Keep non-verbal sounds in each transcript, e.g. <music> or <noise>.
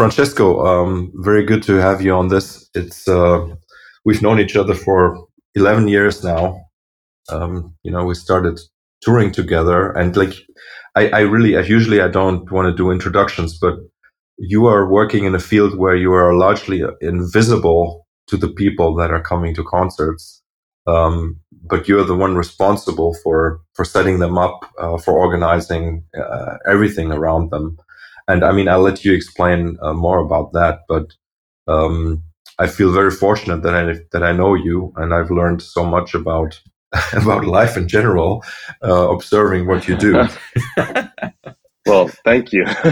Francesco, um, very good to have you on this. It's uh, we've known each other for 11 years now. Um, you know, we started touring together, and like, I, I really, I usually I don't want to do introductions, but you are working in a field where you are largely invisible to the people that are coming to concerts. Um, but you're the one responsible for for setting them up, uh, for organizing uh, everything around them. And I mean, I'll let you explain uh, more about that. But um, I feel very fortunate that I that I know you, and I've learned so much about <laughs> about life in general, uh, observing what you do. <laughs> well, thank you. <laughs>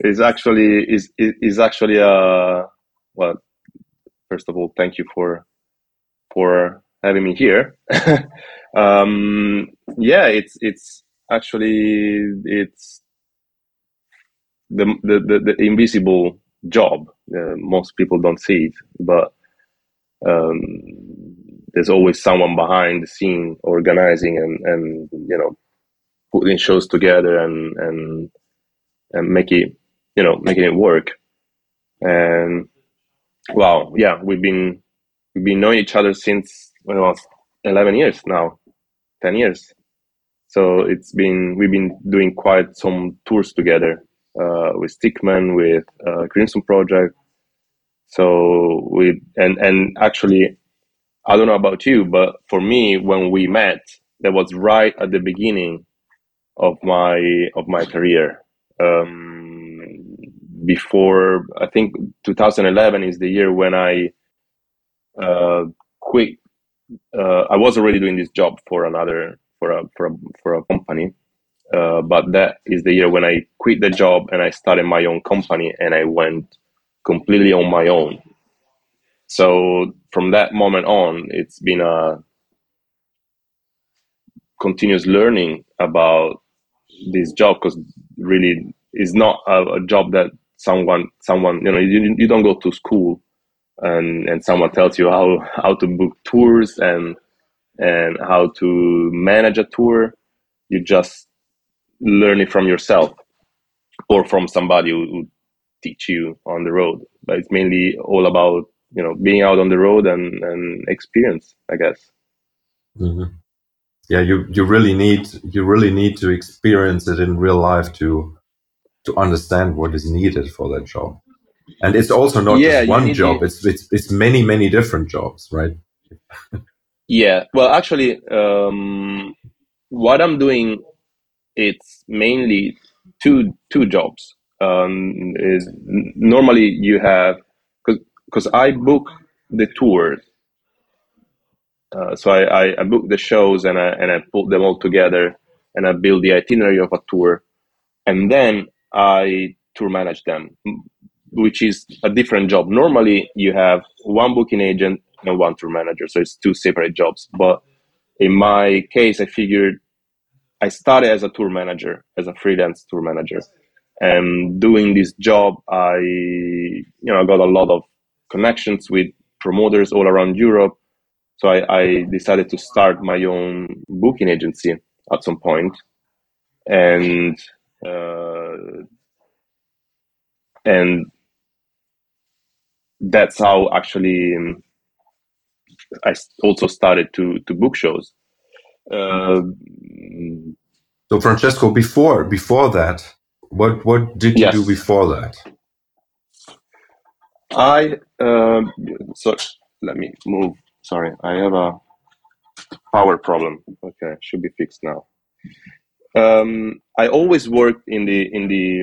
it's actually is is actually a uh, well. First of all, thank you for for having me here. um, yeah, it's it's actually it's the the, the, the invisible job. Uh, most people don't see it, but um, there's always someone behind the scene organizing and and you know putting shows together and and and make it you know making it work. And wow, yeah, we've been we've been knowing each other since when was 11 years now, 10 years. So it's been we've been doing quite some tours together uh, with Stick Men, with uh, Crimson Project. So we and and actually, I don't know about you, but for me, when we met, that was right at the beginning of my of my career. Um, before I think 2011 is the year when I uh, quit. Uh, I was already doing this job for another for a for a for a company, uh, but that is the year when I quit the job and I started my own company and I went completely on my own. So from that moment on, it's been a continuous learning about this job because really it's not a, a, job that someone someone you know you, you don't go to school and and someone tells you how how to book tours and and how to manage a tour you just learn it from yourself or from somebody who, who teach you on the road. But it's mainly all about you know being out on the road and and experience, I guess. Mm-hmm. Yeah, you you really need you really need to experience it in real life to to understand what is needed for that job. And it's also not yeah, just one job; to... it's it's it's many many different jobs, right? <laughs> yeah. Well, actually, um, what I'm doing it's mainly two two jobs. Um, is normally you have because I book the tours. Uh, so I, I, I, book the shows and I and I put them all together and I build the itinerary of a tour, and then I tour manage them, which is a different job. Normally you have one booking agent and one tour manager, so it's two separate jobs. But in my case, I figured I started as a tour manager, as a freelance tour manager. And doing this job, I, you know, got a lot of connections with promoters all around Europe. So I, I decided to start my own booking agency at some. And, uh, and that's how actually um, I also started to, to book shows. Uh, so Francesco, before before that, what what did you yes. do before that? I um, so let me move. Sorry, I have a power problem. Okay, should be fixed now. Um, I always worked in the in the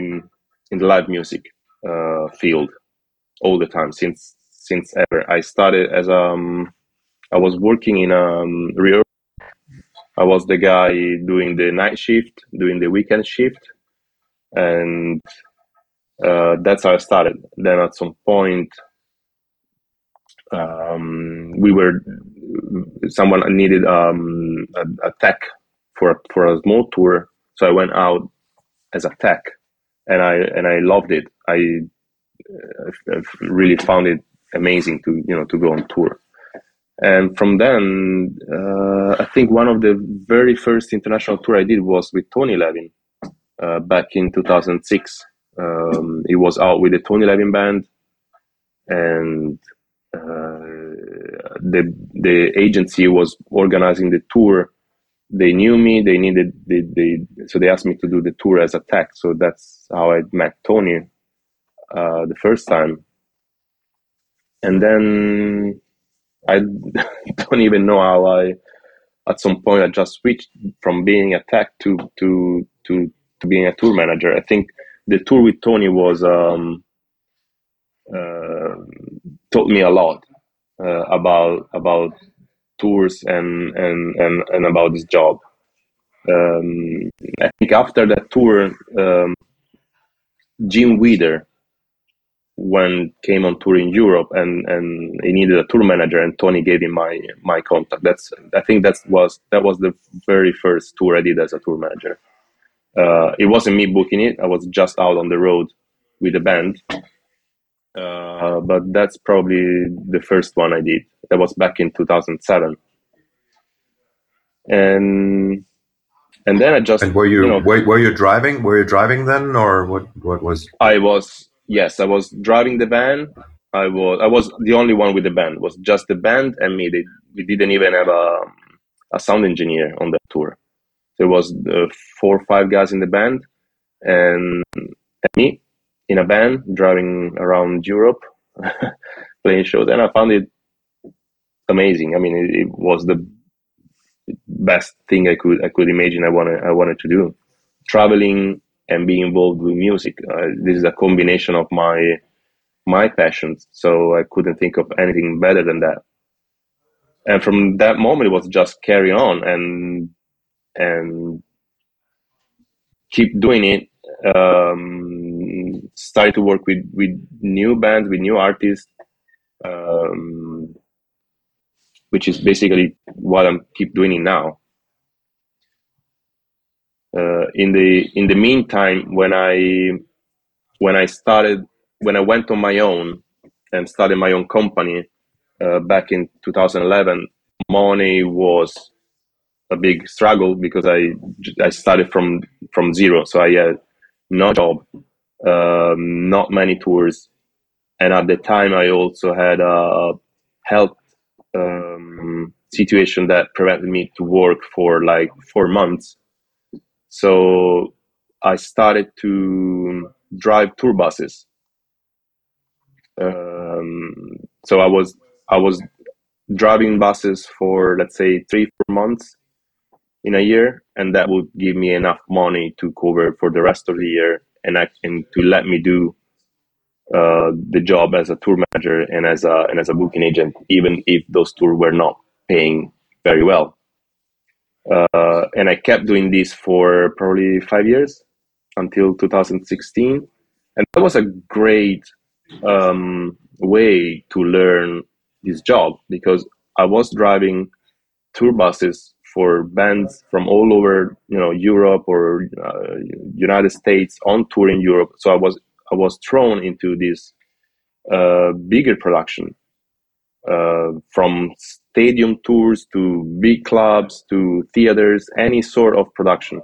in the live music uh, field all the time since since ever. I started as um I was working in a um, I was the guy doing the night shift, doing the weekend shift, and uh, that's how I started. Then at some point, um, we were someone needed um, a, a, tech for for a small tour, so I went out as a tech, and I and I loved it. I, I really found it amazing to you know to go on tour and from then uh, i think one of the very first international tour i did was with tony levin uh, back in 2006 Um, he was out with the Tony Levin band, and uh, the the agency was organizing the tour. They knew me. They needed they, they so they asked me to do the tour as a tech. So that's how I met Tony uh, the first time, and then I <laughs> don't even know how I. At some point, I just switched from being a tech to to to to being a tour manager. I think the tour with Tony was um, uh, taught me a lot uh, about about tours and and and, and about this job. Um, I think after that tour, um, Jim Weider when came on tour in Europe and and he needed a tour manager and Tony gave him my my contact. That's I think that was that was the very first tour I did as a tour manager. Uh, it wasn't me booking it. I was just out on the road with the band. Uh, but that's probably the first one I did. That was back in 2007. And and then I just And were you, you know, were, were you driving? Were you driving then, or what? What was? I was yes, I was driving the van. I was I was the only one with the band. It was just the band and me. They, we didn't even have a a sound engineer on the tour. There was uh, four or five guys in the band, and, and me in a band driving around Europe, <laughs> playing shows, and I found it amazing. I mean, it, it was the best thing I could I could imagine. I wanted I wanted to do, traveling and being involved with music. Uh, this is a combination of my my passions, so I couldn't think of anything better than that. And from that moment, it was just carry on and and keep doing it. Um, start to work with with new bands, with new artists, um, which is basically what I'm keep doing it now. Uh, in the in the meantime, when I when I started when I went on my own and started my own company uh, back in 2011, money was a big struggle because I I started from from zero, so I had no job, um, not many tours, and at the time I also had a health um, situation that prevented me to work for like four months. So I started to drive tour buses. Um, so I was I was driving buses for let's say three four months in a year, and that would give me enough money to cover for the rest of the year and I, and to let me do uh, the job as a tour manager and as a and as a booking agent, even if those tours were not paying very well. Uh, and I kept doing this for probably five years until 2016, and that was a great um, way to learn this job because I was driving tour buses for bands from all over, you know, Europe or uh, United States on tour in Europe. So I was I was thrown into this uh, bigger production, uh, from stadium tours to big clubs to theaters, any sort of production,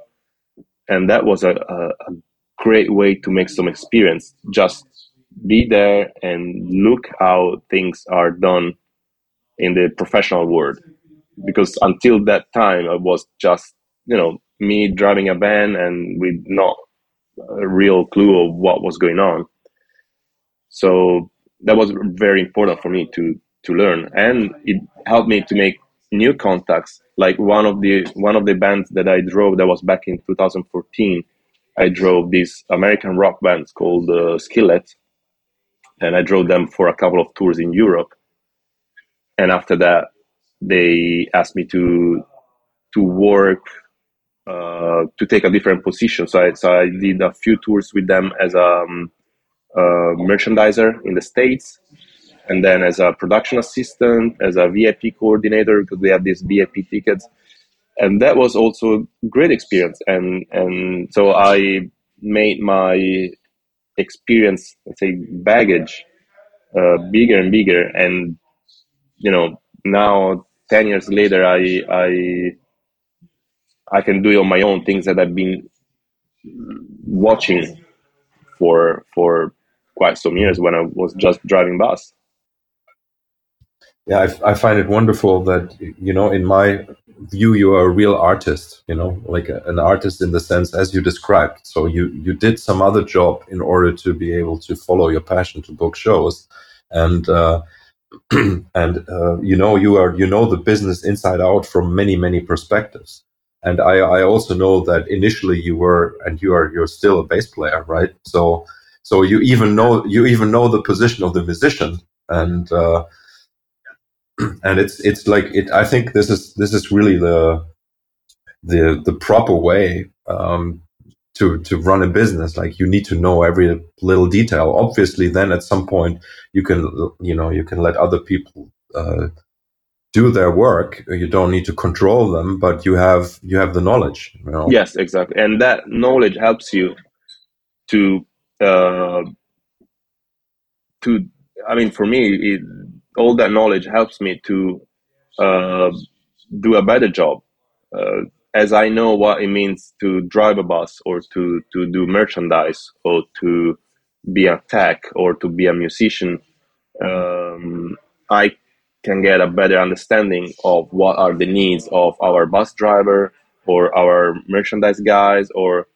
and that was a, a, a great way to make some experience. Just be there and look how things are done in the professional world because until that time I was just you know me driving a van and with not a real clue of what was going on. So that was very important for me to to learn, and it helped me to make new contacts. Like one of the one of the bands that I drove that was back in 2014. I drove this American rock band called uh, Skillet, and I drove them for a couple of tours in Europe. And after that, they asked me to to work uh, to take a different position. So I, so I did a few tours with them as a, um, a merchandiser in the states, and then as a production assistant, as a VIP coordinator because we have these VIP tickets, and that was also a great experience. And and so I made my experience, let's say, baggage uh, bigger and bigger, and you know now 10 years later i i i can do on my own things that i've been watching for for quite some years when I was just driving bus. Yeah, I, I find it wonderful that you know, in my view, you are a real artist. You know, like a, an artist in the sense as you described. So you you did some other job in order to be able to follow your passion to book shows, and uh, <clears throat> and uh, you know you are you know the business inside out from many many perspectives and I, I also know that initially you were and you are you're still a bass player right so so you even know you even know the position of the musician and uh, <clears throat> and it's it's like it I think this is this is really the the the proper way um, to to run a business. Like you need to know every little detail. Obviously then at some point you can you know you can let other people uh, do their work. You don't need to control them but you have you have the knowledge you know? yes exactly. And that knowledge helps you to uh, to i mean for me it, all that knowledge helps me to uh, do a better job. Uh, as i know what it means to drive a bus or to to do merchandise or to be a tech or to be a musician um, i can get a better understanding of what are the needs of our bus driver or our merchandise guys or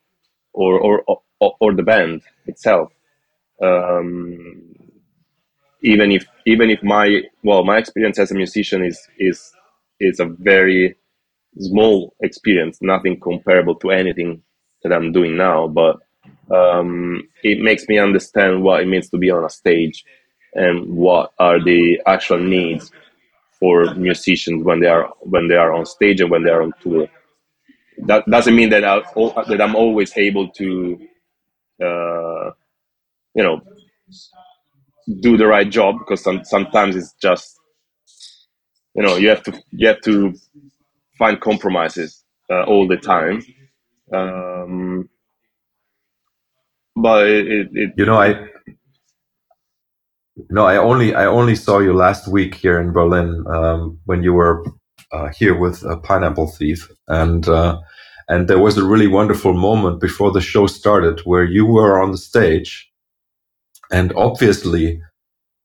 or or or, or the band itself. Um, even if even if my well my experience as a musician is is is a very small experience nothing comparable to anything that i'm doing now but um, it makes me understand what it means to be on a stage and what are the actual needs for musicians when they are when they are on stage and when they are on tour. That doesn't mean that I that I'm always able to, uh, you know, do the right job because some, sometimes it's just, you know, you have to you have to find compromises uh, all the time. Um, but it, it, you know I no, I only I only saw you last week here in Berlin um, when you were uh, here with a Pineapple Thief, and uh, and there was a really wonderful moment before the show started where you were on the stage, and obviously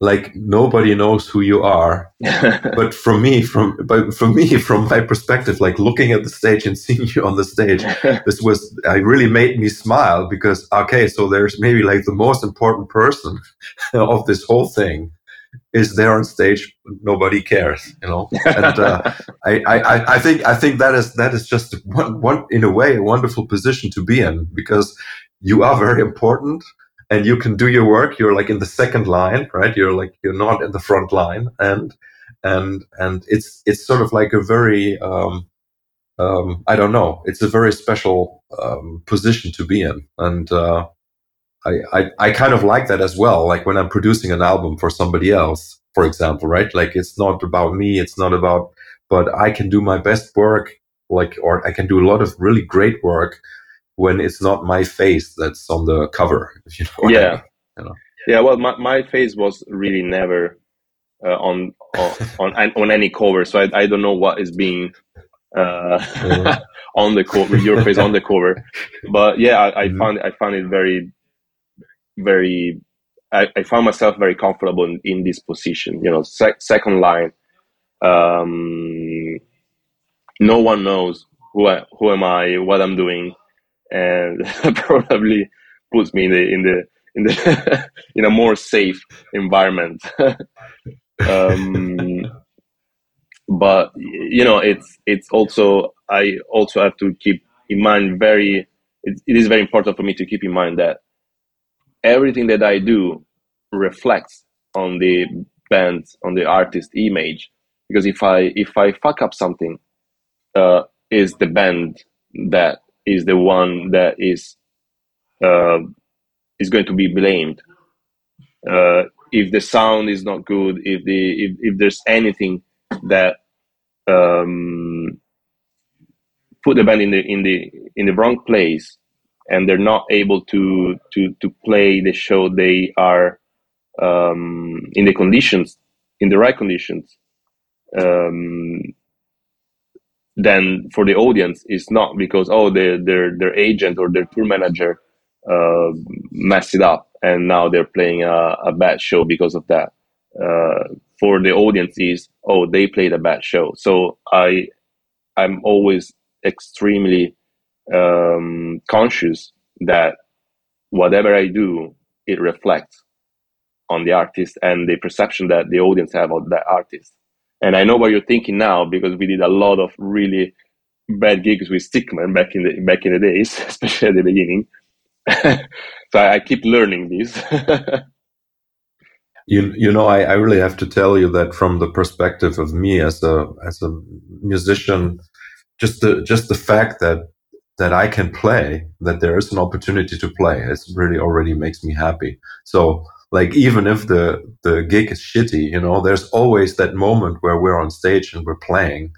like nobody knows who you are. <laughs> But from me from but from me <laughs> from my perspective like looking at the stage and seeing you on the stage <laughs> this was i really made me smile because okay so there's maybe like the most important person of this whole thing is there on stage nobody cares you know? And uh, I, I i think i think that is that is just one one in a way a wonderful position to be in because you are very important and you can do your work you're like in the second line right you're like you're not in the front line and and and it's it's sort of like a very um, um, I don't know. It's a very special um, position to be in, and uh, I, I I kind of like that as well. Like when I'm producing an album for somebody else, for example, right? Like it's not about me. It's not about, but I can do my best work, like or I can do a lot of really great work when it's not my face that's on the cover. If <laughs> you know yeah. I mean, you know? Yeah. Well, my, my face was really never uh, on, <laughs> on, on on any cover, so I, I don't know what is being uh, yeah. <laughs> on the cover, your face on the cover. But yeah, I, I mm-hmm. found I found it very, very. I, I found myself very comfortable in, in this position. You know, sec- second line. Um, no one knows who I, who am I, what I'm doing and <laughs> probably puts me in the in the in the <laughs> in a more safe environment. <laughs> um, but you know, it's it's also I also have to keep in mind very. It, it is very important for me to keep in mind that everything that I do reflects on the band on the artist image because if I if I fuck up something, uh, is the band that is the one that is uh, is going to be blamed. Uh, if the sound is not good, if the if, if there's anything that um, put the band in the in the in the wrong place, and they're not able to to to play the show they are um, in the conditions in the right conditions. Um, then for the audience it's not because oh their their their agent or their tour manager uh, mess it up, and now they're playing a, a bad show because of that. Uh, for the audience, is oh they played a bad show. So I I'm always extremely um, conscious that whatever I do, it reflects on the artist and the perception that the audience have of that artist. And I know what you're thinking now because we did a lot of really bad gigs with Stick Men back in the back in the days, <laughs> especially at the beginning. <laughs> so I, I, keep learning this. <laughs> you you know I, I really have to tell you that from the perspective of me as a as a musician, just the just the fact that that I can play, that there is an opportunity to play, it really already makes me happy. So like even if the the gig is shitty, you know, there's always that moment where we're on stage and we're playing,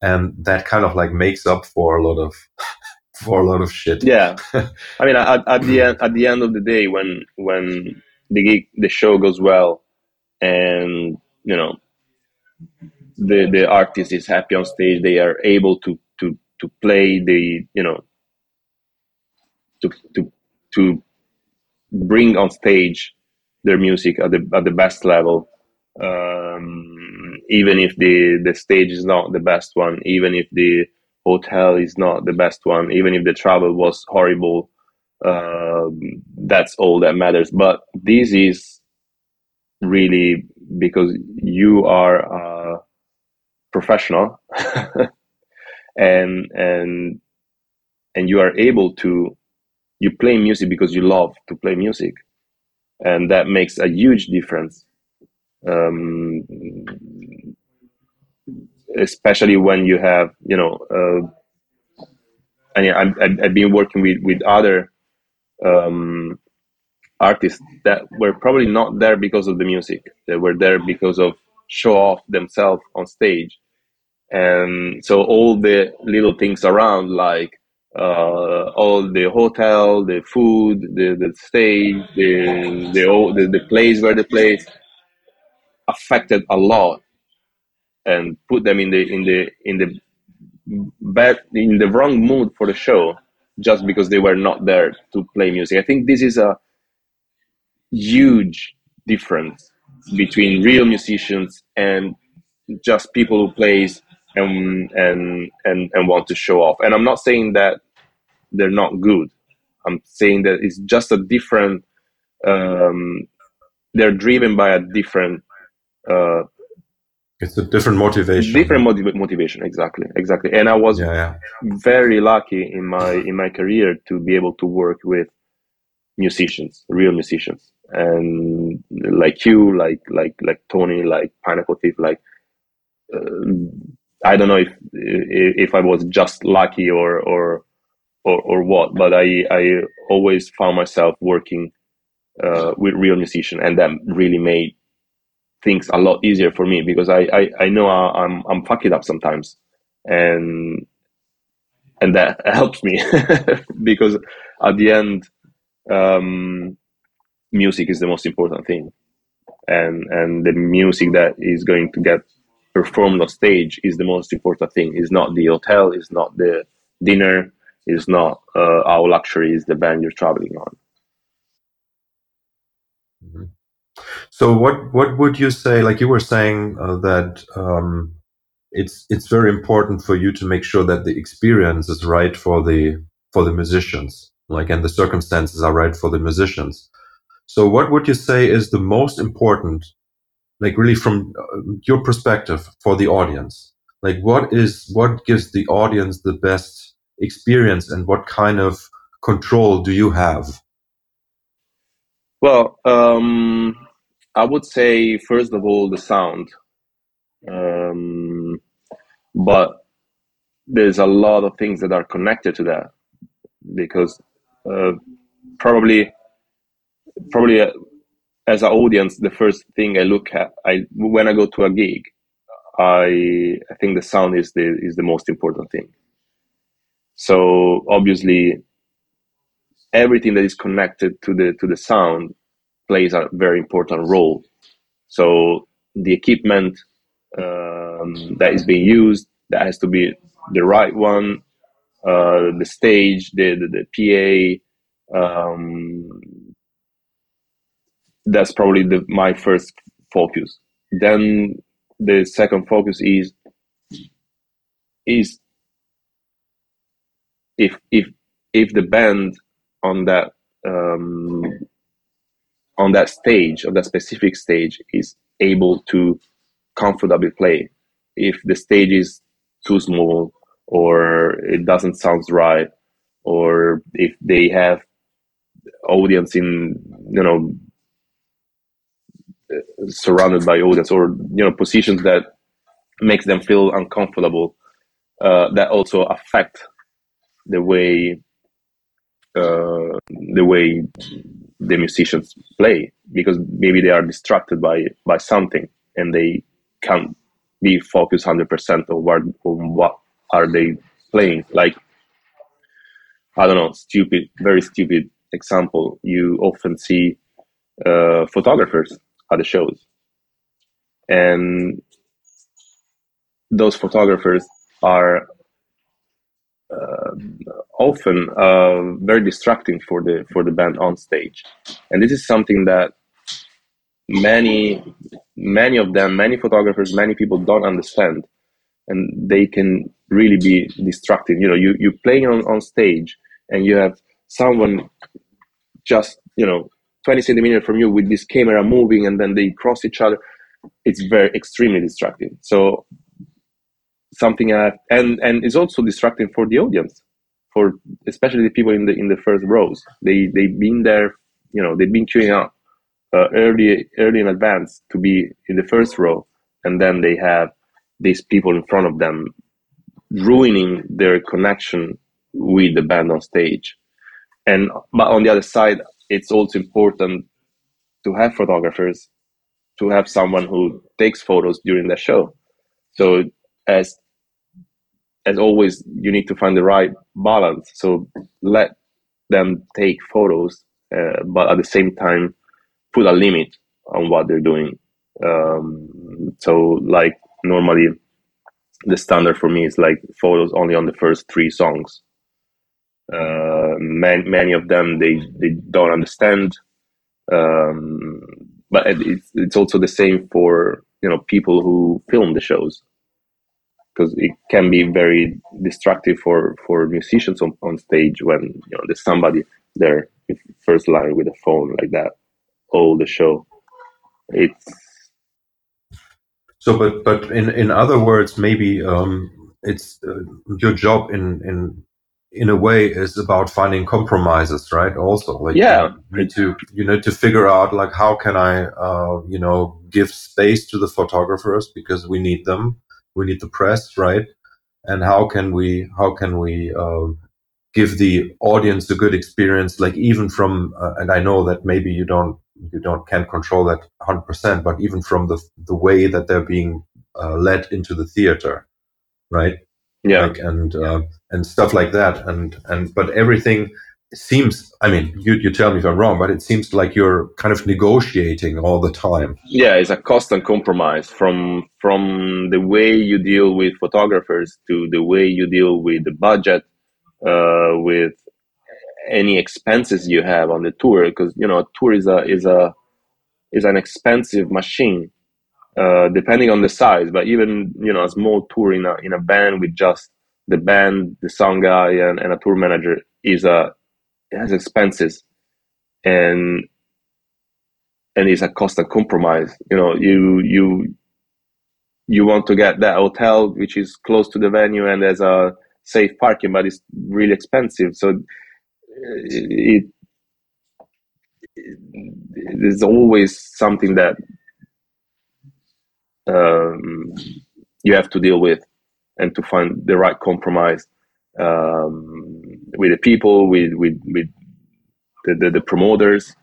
and that kind of like makes up for a lot of <laughs> for a lot of shit. Yeah, <laughs> I mean, at, at the end at the end of the day, when when the gig the show goes well, and you know the the artist is happy on stage, they are able to to to play the you know to to to bring on stage their music at the at the best level. Um, even if the the stage is not the best one even if the hotel is not the best one even if the travel was horrible uh, that's all that matters. But this is really because you are a professional <laughs> and and and you are able to you play music because you love to play music and that makes a huge difference um, especially when you have you know uh, and I, have been working with with other um, artists that were probably not there because of the music. They were there because of show off themselves on stage. And so all the little things around like uh, all the hotel, the food, the, the stay, the, the, the, the place where they play affected a lot and put them in the, in the, in the bad, in the wrong mood for the show just because they were not there to play music. I think this is a huge difference between real musicians and just people who plays and and and and want to show off. And I'm not saying that they're not good. I'm saying that it's just a different. Um, they're driven by a different. Uh, it's a different motivation. Different motiv- motivation, exactly, exactly. And I was yeah, yeah. very lucky in my in my career to be able to work with musicians, real musicians, and like you, like like like Tony, like Pineapple Thief, like uh, I don't know if if I was just lucky or or or, or what, but I I always found myself working uh, with real musicians, and that really made things a lot easier for me because I I, I know I, I'm I'm fucking up sometimes, and and that <laughs> helps me <laughs> because at the end, um, music is the most important thing, and and the music that is going to get performed on stage is the most important thing. Is not the hotel, is not the dinner, is not uh, how luxury is the band you're traveling on. Mm-hmm. So what what would you say? Like you were saying uh, that um, it's it's very important for you to make sure that the experience is right for the for the musicians, like and the circumstances are right for the musicians. So what would you say is the most important like really from uh, your perspective for the audience. Like what is what gives the audience the best experience and what kind of control do you have? Well um, i would say first of all the sound. Um, but there's a lot of things that are connected to that because uh, probably probably uh, as an audience, the first thing I look at, I when I go to a gig, I I think the sound is the is the most important thing. So obviously, everything that is connected to the to the sound plays a very important role. So the equipment um, that is being used that has to be the right one, uh, the stage, the the, the PA, Um, that's probably the, my first focus. Then the second focus is is if if if the band on that um, on that stage on that specific stage is able to comfortably play if the stage is too small or it doesn't sound right or if they have audience in you know surrounded by audience or you know positions that makes them feel uncomfortable uh, that also affect the way uh, the way the musicians play because maybe they are distracted by by something and they can't be focused 100% on what, on what are they playing. Like i don't know stupid very stupid example. You often see uh, photographers at the shows and those photographers are uh, often uh, very distracting for the for the band on stage, and this is something that many many of them, many photographers, many people don't understand, and they can really be distracting. You know, you you playing on on stage, and you have someone just you know 20 centimeters from you with this camera moving, and then they cross each other. It's very extremely distracting. So something uh, and and it's also distracting for the audience for especially the people in the in the first rows they they've been there you know they've been queuing up uh, early early in advance to be in the first row and then they have these people in front of them ruining their connection with the band on stage and but on the other side it's also important to have photographers to have someone who takes photos during the show. So as as always you need to find the right balance. So let them take photos uh, but at the same time put a limit on what they're doing. Um, so like normally the standard for me is like photos only on the first three songs uh, man, many of them they they don't understand. Um, but it's, it's also the same for you know people who film the shows. Because it can be very destructive for for musicians on, on stage when you know there's somebody there first line with a phone like that all the show. It's so but but in in other words maybe um it's uh, your job in in in a way is about finding compromises right also like yeah you need to you need to figure out like how can i uh you know give space to the photographers because we need them we need the press, right? And how can we how can we uh, give the audience a good experience? Like even from uh, and I know that maybe you don't you don't can't control that 100 percent, but even from the the way that they're being uh, led into the theater, right? Yeah, like, and uh, and stuff like that, and and but everything seems i mean you, you tell me if i'm wrong but it seems like you're kind of negotiating all the time. Yeah it's a constant compromise from from the way you deal with photographers to the way you deal with the budget uh, with any expenses you have on the tour because you know a tour is a is a is an expensive machine uh, depending on the size but even you know a small tour in a in a band with just the band the sound guy and, and a tour manager is a it has expenses and and it's a constant compromise. You know you you you want to get that hotel which is close to the venue and there's a safe parking but it's really expensive. So it, it there's always something that um, you have to deal with and to find the right compromise um, with the people, with with with the, the, the promoters,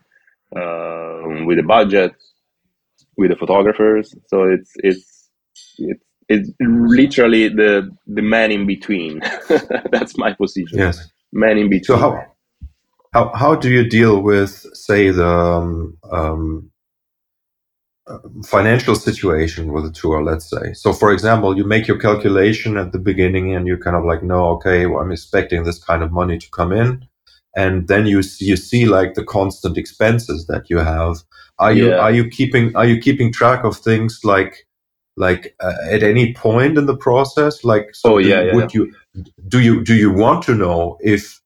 uh, with the budget, with the photographers. So it's it's it's it's literally the the man in between. <laughs> That's my position. Yes, man in between. So how how how do you deal with say the um, um, financial situation with a tour, let's say. So, for example, you make your calculation at the beginning and you kind of like no, okay, well, I'm expecting this kind of money to come in. and then you see, you see like the constant expenses that you have. Are you are you keeping are you keeping track of things like like uh, at any point in the process? Like, so oh yeah, would yeah. you do you do you want to know if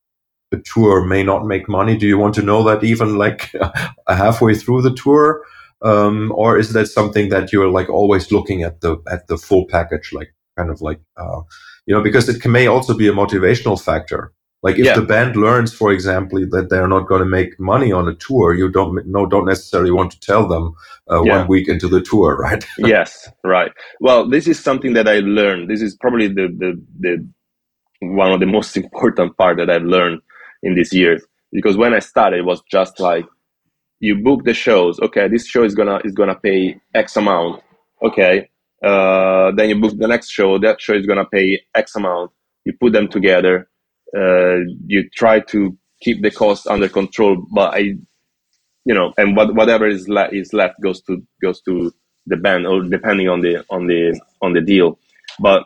the tour may not make money? Do you want to know that even like <laughs> halfway through the tour? Um, or is that something that you're like always looking at the at the full package, like kind of like uh, you know, because it can, may also be a motivational factor. Like if yeah. the band learns, for example, that they're not going to make money on a tour, you don't no don't necessarily want to tell them uh, yeah. one week into the tour, <laughs> right? yes, right. Well, this is something that I learned. This is probably the the the one of the most <laughs> important part that I've learned in these years because when I started, it was just like you book the shows. Okay, this show is gonna is gonna pay X amount. Okay, uh, then you book the next show. That show is gonna pay X amount. You put them together uh, you try to keep the cost under control but i you know and what, whatever is, le- is left goes to goes to the band or depending on the on the on the deal but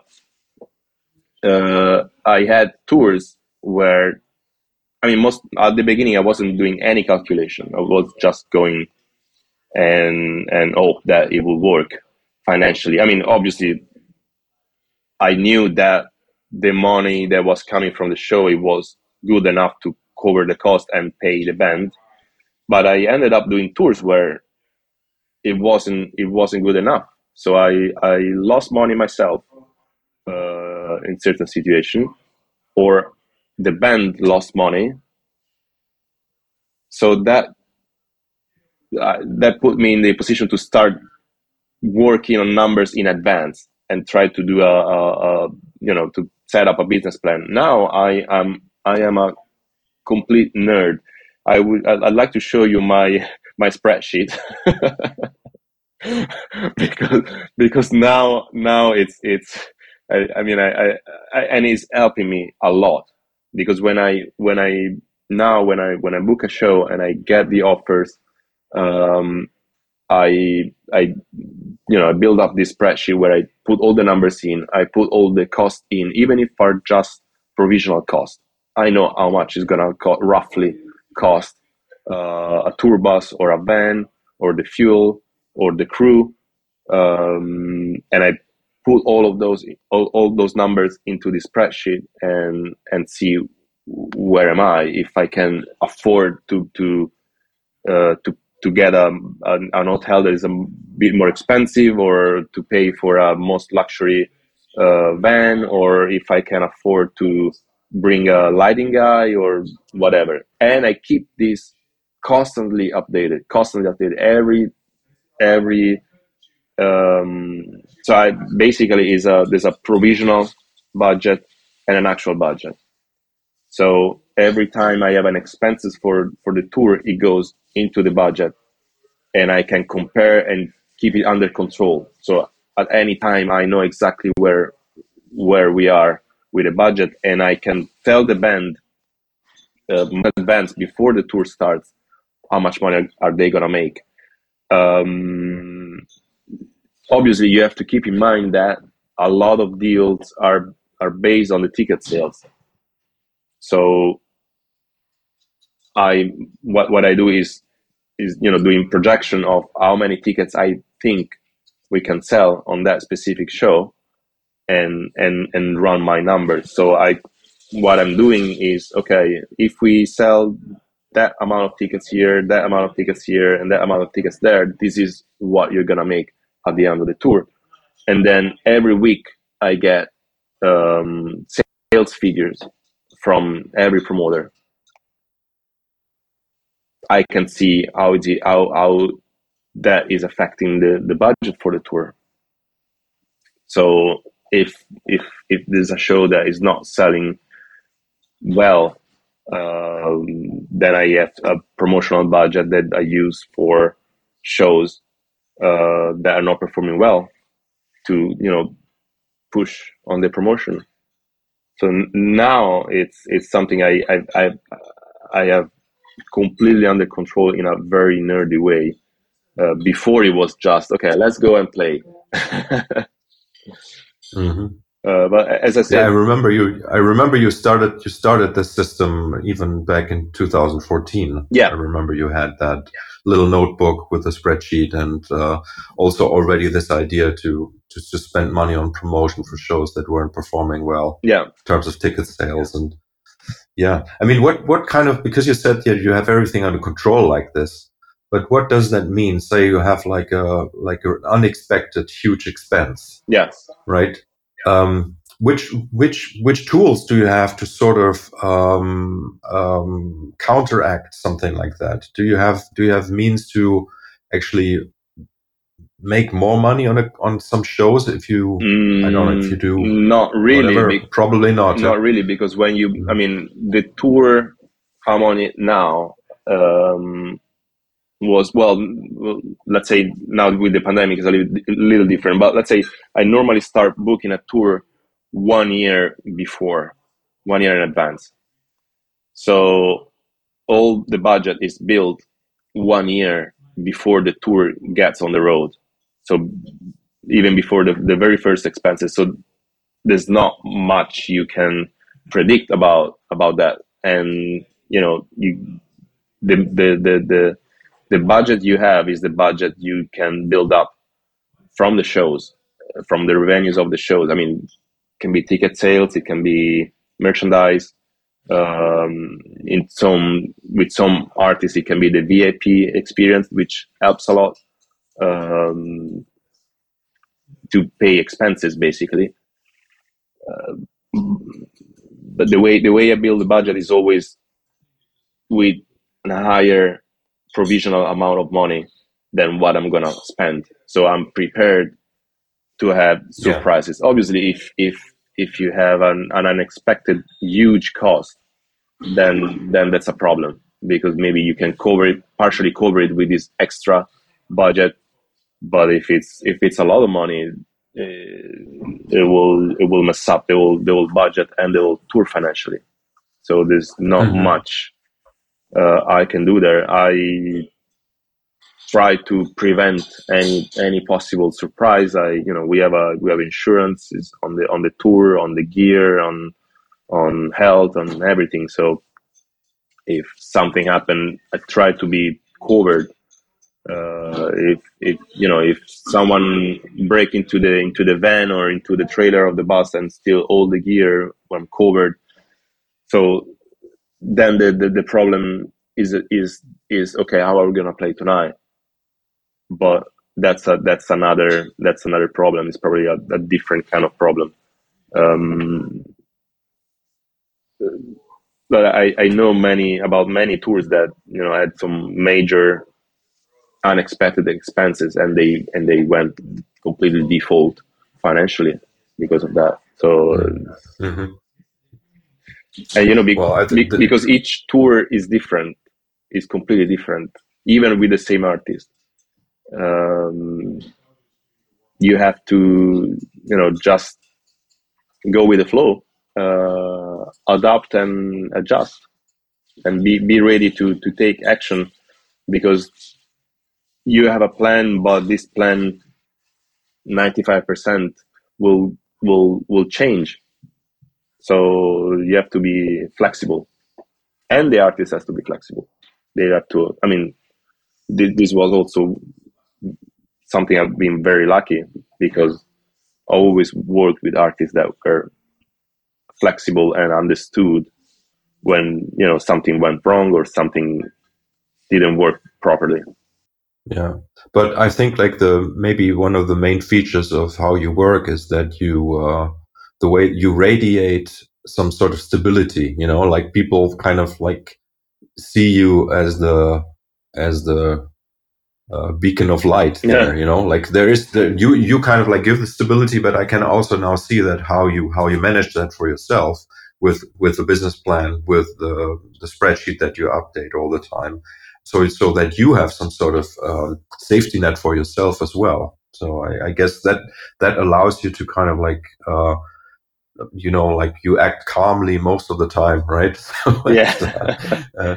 uh, i had tours where i mean most at the beginning i wasn't doing any calculation. I was just going and and hope that it will work financially. I mean obviously i knew that the money that was coming from the show it was good enough to cover the cost and pay the band. But i ended up doing tours where it wasn't it wasn't good enough. So i i lost money myself uh, in certain situation or the band lost money so that uh, that put me in the position to start working on numbers in advance and try to do a, a, a you know to set up a business plan. Now I am I am a complete nerd. I would I'd like to show you my <laughs> my spreadsheet <laughs> because because now now it's it's I, I mean I, I, I, and it's helping me a lot because when I when I now when I when I book a show and I get the offers um, I I you know I build up this spreadsheet where I put all the numbers in. I put all the costs in, even if are just provisional cost. I know how much is gonna co- roughly cost uh, a tour bus or a van or the fuel or the crew, um, and I put all of those all, all those numbers into the spreadsheet and and see where am I if I can afford to to uh, to to get a, an hotel that is a bit more expensive or to pay for a most luxury uh, van or if I can afford to bring a lighting guy or whatever. And I keep this constantly updated, constantly updated every every um, so I basically is a there's a provisional budget and an actual budget. So every time I have an expenses for for the tour, it goes into the budget, and I can compare and keep it under control. So at any time, I know exactly where where we are with the budget, and I can tell the band uh, bands before the tour starts how much money are they gonna make. Um, obviously, you have to keep in mind that a lot of deals are are based on the ticket sales. So I what what I do is is you know doing projection of how many tickets I think we can sell on that specific show and and and run my numbers. So I what I'm doing is okay, if we sell that amount of tickets here, that amount of tickets here, and that amount of tickets there, this is what you're gonna make at the end of the tour. And then every week I get um, sales figures from every promoter. I can see how it, how how that is affecting the, the budget for the tour. So if if if there's a show that is not selling well, uh, then I have a promotional budget that I use for shows uh, that are not performing well to you know push on the promotion. So now it's it's something I I I, I have completely under control in a very nerdy way. Uh, before it was just okay, let's go and play. <laughs> mm-hmm. Uh, but as I said, yeah, I remember you. I remember you started you started the system even back in 2014. Yeah, I remember you had that little notebook with a spreadsheet, and uh, also already this idea to, to to spend money on promotion for shows that weren't performing well. Yeah, in terms of ticket sales and yeah, I mean, what what kind of because you said yeah, you have everything under control like this, but what does that mean? Say you have like a like an unexpected huge expense. Yes. Right um, which which which tools do you have to sort of um, um, counteract something like that? Do you have do you have means to actually make more money on a, on some shows if you mm, I don't know if you do mm, not really be, probably not not really because when you I mean the tour I'm on it now um, was well let's say now with the pandemic is a little, little different but let's say i normally start booking a tour one year before one year in advance. So all the budget is built one year before the tour gets on the road. So even before the, the very first expenses. So there's not much you can predict about about that. And you know you the the the, the the budget you have is the budget you can build up from the shows, from the revenues of the shows. I mean, it can be ticket sales, it can be merchandise. Um, in some with some artists, it can be the VIP experience, which helps a lot um, to pay expenses, basically. Uh, but the way the way I build the budget is always with a higher provisional amount of money than what I'm gonna spend. So I'm prepared to have surprises. Yeah. Obviously, if if if you have an, an unexpected huge cost, then then that's a problem because maybe you can cover it partially cover it with this extra budget. But if it's if it's a lot of money, uh, it will it will mess up. They will they will budget and they will tour financially. So there's not mm-hmm. much uh, I can do there. I try to prevent any any possible surprise. I you know we have a we have insurance on the on the tour, on the gear, on on health, on everything. So if something happened, I try to be covered. Uh, if if you know if someone break into the into the van or into the trailer of the bus and steal all the gear, I'm covered. So then the, the, the problem is is is okay how are we gonna play tonight? But that's a that's another that's another problem. It's probably a, a different kind of problem. Um, but I, I know many about many tours that you know had some major unexpected expenses and they and they went completely default financially because of that. So mm-hmm and you know be, well, be, because each tour is different is completely different even with the same artist. Um, you have to you know just go with the flow uh, adapt and adjust and be, be ready to to take action because you have a plan but this plan 95% will will will change so you have to be flexible, and the artist has to be flexible. They have to. I mean, this was also something I've been very lucky because I always worked with artists that were flexible and understood when you know something went wrong or something didn't work properly. Yeah, but I think like the maybe one of the main features of how you work is that you uh, the way you radiate some sort of stability you know like people kind of like see you as the as the uh, beacon of light there yeah. you know? Like there is the you you kind of like give the stability but i can also now see that how you how you manage that for yourself with with the business plan with the the spreadsheet that you update all the time. So so that you have some sort of uh, safety net for yourself as well. So I, I, guess that that allows you to kind of like uh, you know, like you act calmly most of the time, right? <laughs> yeah. uh,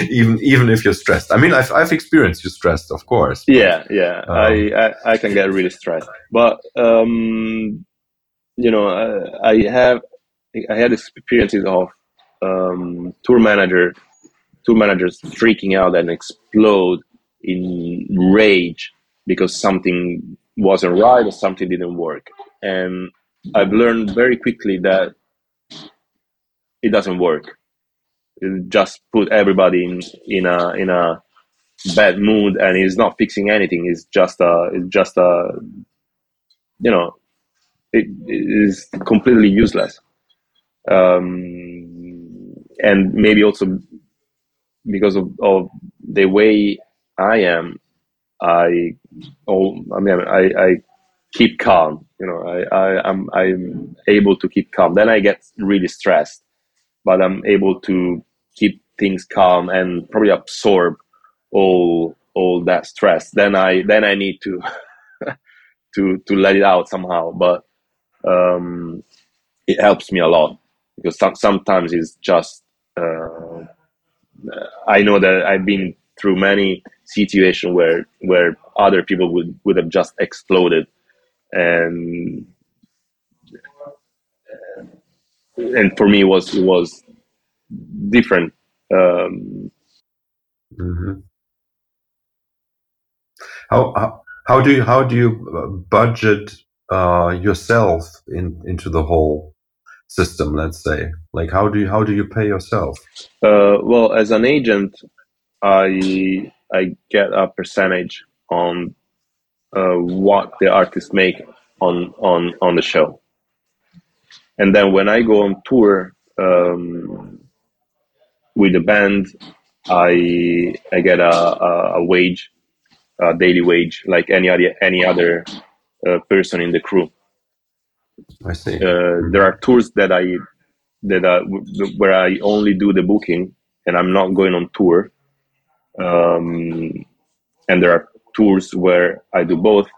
<laughs> even even if you're stressed. I mean, I've I've experienced you stressed, of course. But, yeah, yeah. Um, I, I, I can get really stressed, but um, you know, I, I have I had experiences of um, tour manager tour managers freaking out and explode in rage because something wasn't right or something didn't work. And I've learned very quickly that it doesn't work. It just put everybody in in a in a bad mood, and it's not fixing anything. It's just a it's just a you know it, it is completely useless. Um, and maybe also because of, of the way I am, I oh I mean I, I keep calm. You know, I, I I'm I'm able to keep calm. Then I get really stressed, but I'm able to keep things calm and probably absorb all all that stress. Then I then I need to <laughs> to to let it out somehow. But um, it helps me a lot because some, sometimes it's just uh, I know that I've been through many situations where where other people would would have just exploded and and for me it was it was different um, hmm How, how how do you how do you budget uh, yourself in into the whole system? Let's say, like how do you how do you pay yourself? uh, well as an agent I I get a percentage on uh, what the artists make on on on the show and then when I go on tour um, with the band I I get a, a, a wage a daily wage like any other any other uh, person in the crew I see. uh, there are tours that I that I, where I only do the booking and I'm not going on tour. Um, and there are tours where I do both,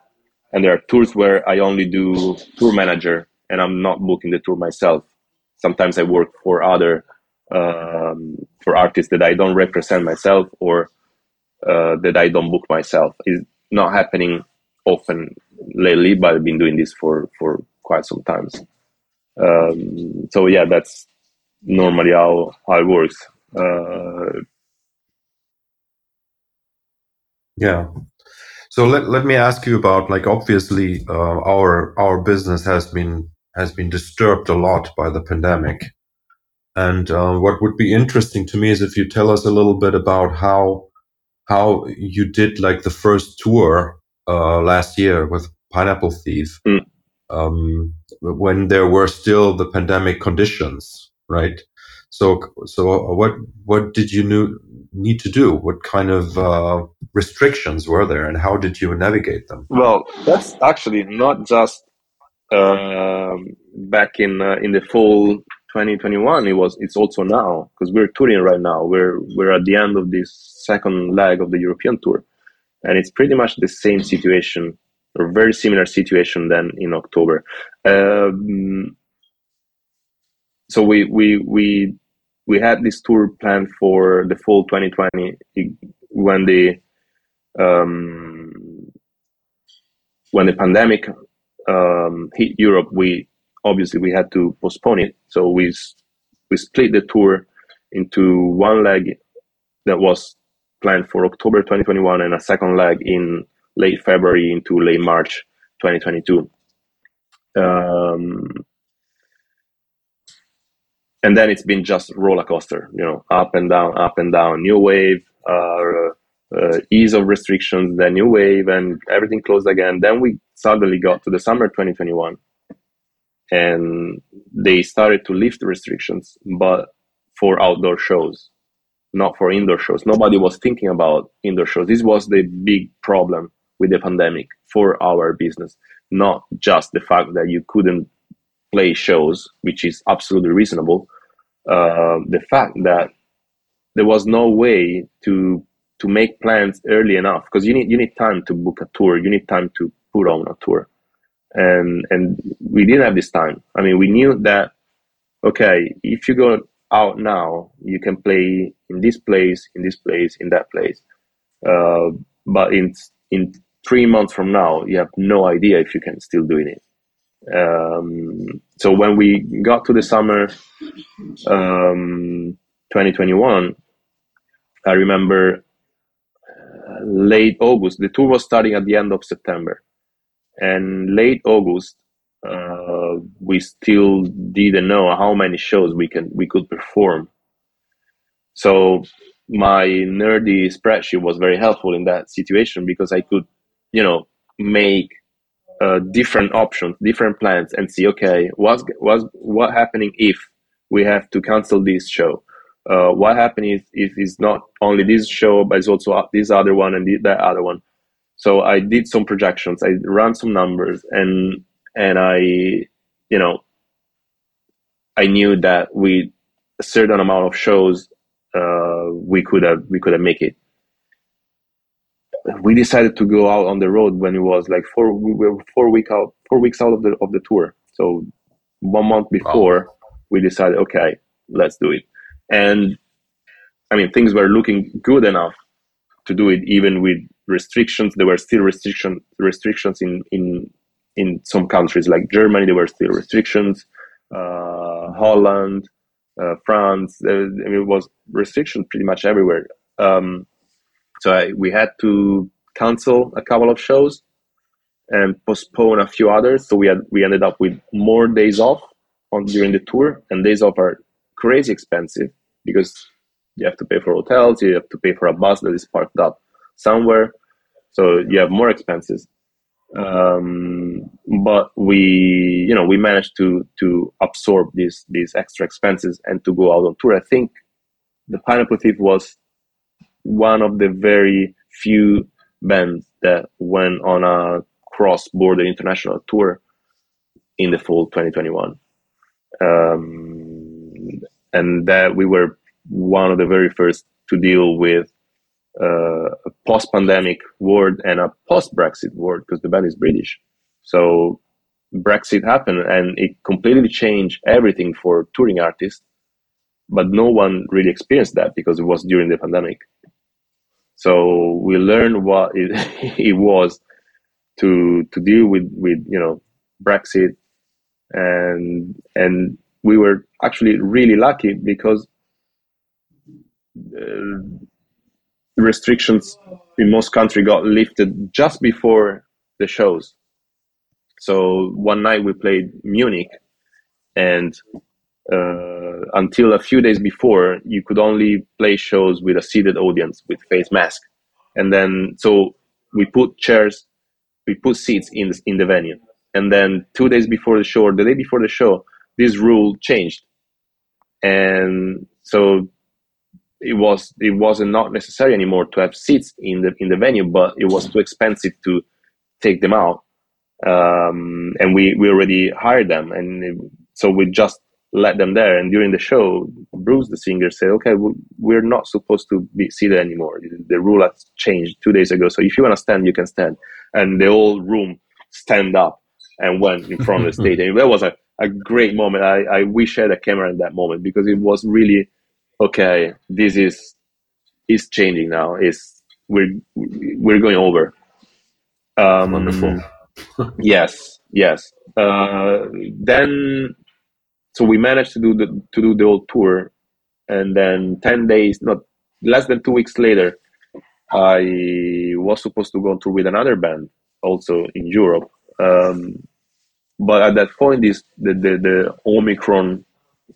and there are tours where I only do tour manager and I'm not booking the tour myself. Sometimes I work for other um, for artists that I don't represent myself or uh, that I don't book myself. It's not happening often lately, but I've been doing this for for quite some times. Um, so yeah, that's normally how, how it works. Uh, Yeah. So let, let me ask you about like obviously uh, our our business has been has been disturbed a lot by the pandemic, and uh, what would be interesting to me is if you tell us a little bit about how how you did like the first tour uh, last year with Pineapple Thief Mm. um, when there were still the pandemic conditions, right? So so what what did you knew, need to do? What kind of uh, restrictions were there, and how did you navigate them? well, that's actually not just um, back in uh, in the fall 2021. It was. It's also now because we're touring right now. We're we're at the end of this second leg of the European tour, and it's pretty much the same situation or very similar situation than in October. Um, so we we we we had this tour planned for the fall 2020 when the um, when the pandemic um, hit Europe. We obviously we had to postpone it, so we we split the tour into one leg that was planned for October 2021 and a second leg in late February into late March 2022. Um, and then it's been just roller coaster, you know, up and down, up and down, new wave, uh, uh, ease of restrictions, then new wave, and everything closed again. Then we suddenly got to the summer 2021, and they started to lift restrictions, but for outdoor shows, not for indoor shows. Nobody was thinking about indoor shows. This was the big problem with the pandemic for our business, not just the fact that you couldn't play shows, which is absolutely reasonable. Uh, the fact that there was no way to to make plans early enough because you need you need time to book a tour, you need time to put on a tour, and and we didn't have this time. I mean, we knew that okay, if you go out now, you can play in this place, in this place, in that place, uh, but in in three months from now, you have no idea if you can still doing it Um, so when we got to the summer um, 2021, I remember uh, late August. The tour was starting at the end of September, and late August, uh, we still didn't know how many shows we can we could perform. So my nerdy spreadsheet was very helpful in that situation because I could, you know, make uh, different options, different plans, and see okay, what's what's what happening if we have to cancel this show. Uh, what happens if, if it's not only this show, but it's also this other one and that other one. So I did some projections. I ran some numbers, and and I, you know, I knew that with a certain amount of shows, uh, we could have we could have make it. We decided to go out on the road when it was like four we were four week out four weeks out of the of the tour. So one month before, wow. we decided, okay, let's do it. And I mean, things were looking good enough to do it, even with restrictions. There were still restriction restrictions in in in some countries like Germany. There were still restrictions. Uh, Holland, uh, France. I mean, it was restrictions pretty much everywhere. Um, so I, we had to cancel a couple of shows and postpone a few others. So we had we ended up with more days off on during the tour, and days off are crazy expensive because you have to pay for hotels, you have to pay for a bus that is parked up somewhere, so you have more expenses. Um, but we, you know, we managed to to absorb these these extra expenses and to go out on tour. I think the Pineapple Thief was one of the very few bands that went on a cross-border international tour in the fall 2021 um, and that we were one of the very first to deal with uh, a post-pandemic world and a post-brexit world because the band is british. So brexit happened and it completely changed everything for touring artists but no one really experienced that because it was during the pandemic so we learned what it, <laughs> it was to to deal with with you know Brexit, and and we were actually really lucky because uh, restrictions in most countries got lifted just before the shows. So one night we played Munich, and uh, until a few days before, you could only play shows with a seated audience with face mask, and then so we put chairs we put seats in the, in the venue. And then two days before the show or the day before the show, this rule changed. And so it was it wasn't not necessary anymore to have seats in the in the venue, but it was too expensive to take them out. Um, and we we already hired them, and it, so we just let them there. And during the show, Bruce, the singer, said, "Okay, we're not supposed to be seated anymore. The rule has changed two days ago. So if you want to stand, you can stand." And the whole room stand up and went in front of the <laughs> stage. And that was a, a great moment. I, I wish I had a camera in that moment because it was really okay. This is is changing now. Is we're we're going over. Um, Wonderful. yes, yes. Uh, then so we managed to do the to do the whole tour, and then ten days, not less than two weeks later, I was supposed to go on tour with another band, also in Europe. Um, but at that point, this the, the the Omicron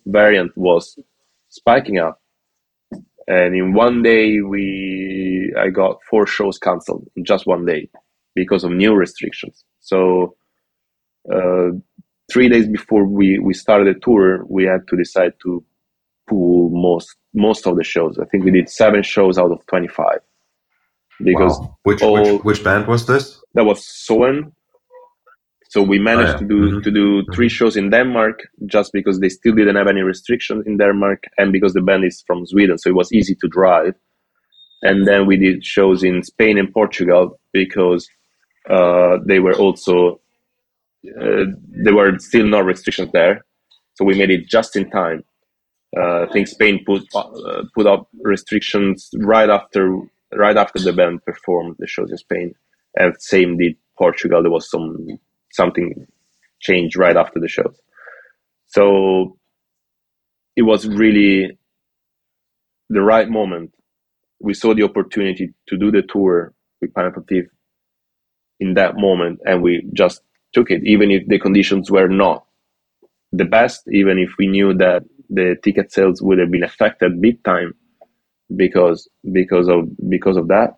variant was spiking up, and in one day we I got four shows canceled in just one day because of new restrictions. So. Uh, three days before we, we started the tour, we had to decide to pull most most of the shows. I think we did seven shows out of twenty five. Because wow. which, all, which, which band was this? That was Soen. So we managed oh, yeah. to do mm-hmm. to do 3 mm-hmm. shows in Denmark just because they still didn't have any restrictions in Denmark and because the band is from Sweden, so it was easy to drive. And then we did shows in Spain and Portugal because uh, they were also there were still no restrictions there, so we made it just in time. Uh, I think Spain put uh, put up restrictions right after right after the band performed the shows in Spain, and same did Portugal. There was some something changed right after the shows. So it was really the right moment. We saw the opportunity to do the tour with Pineapple Thief in that moment, and we just took it, even if the conditions were not the best, even if we knew that the ticket sales would have been affected big time because because of because of that.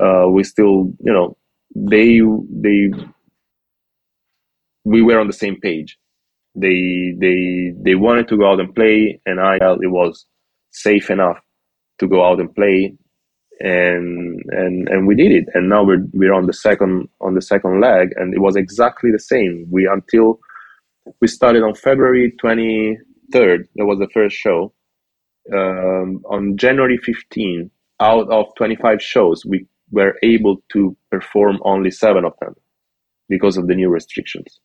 Uh, we still, you know, they they we were on the same page. They they they wanted to go out and play, and I felt it was safe enough to go out and play, and and and we did it. And now we're we're on the second on the second leg, and it was exactly the same. We until we started on February twenty third. That was the first show. Um, on January 15, out of 25 shows, we were able to perform only seven of them because of the new restrictions.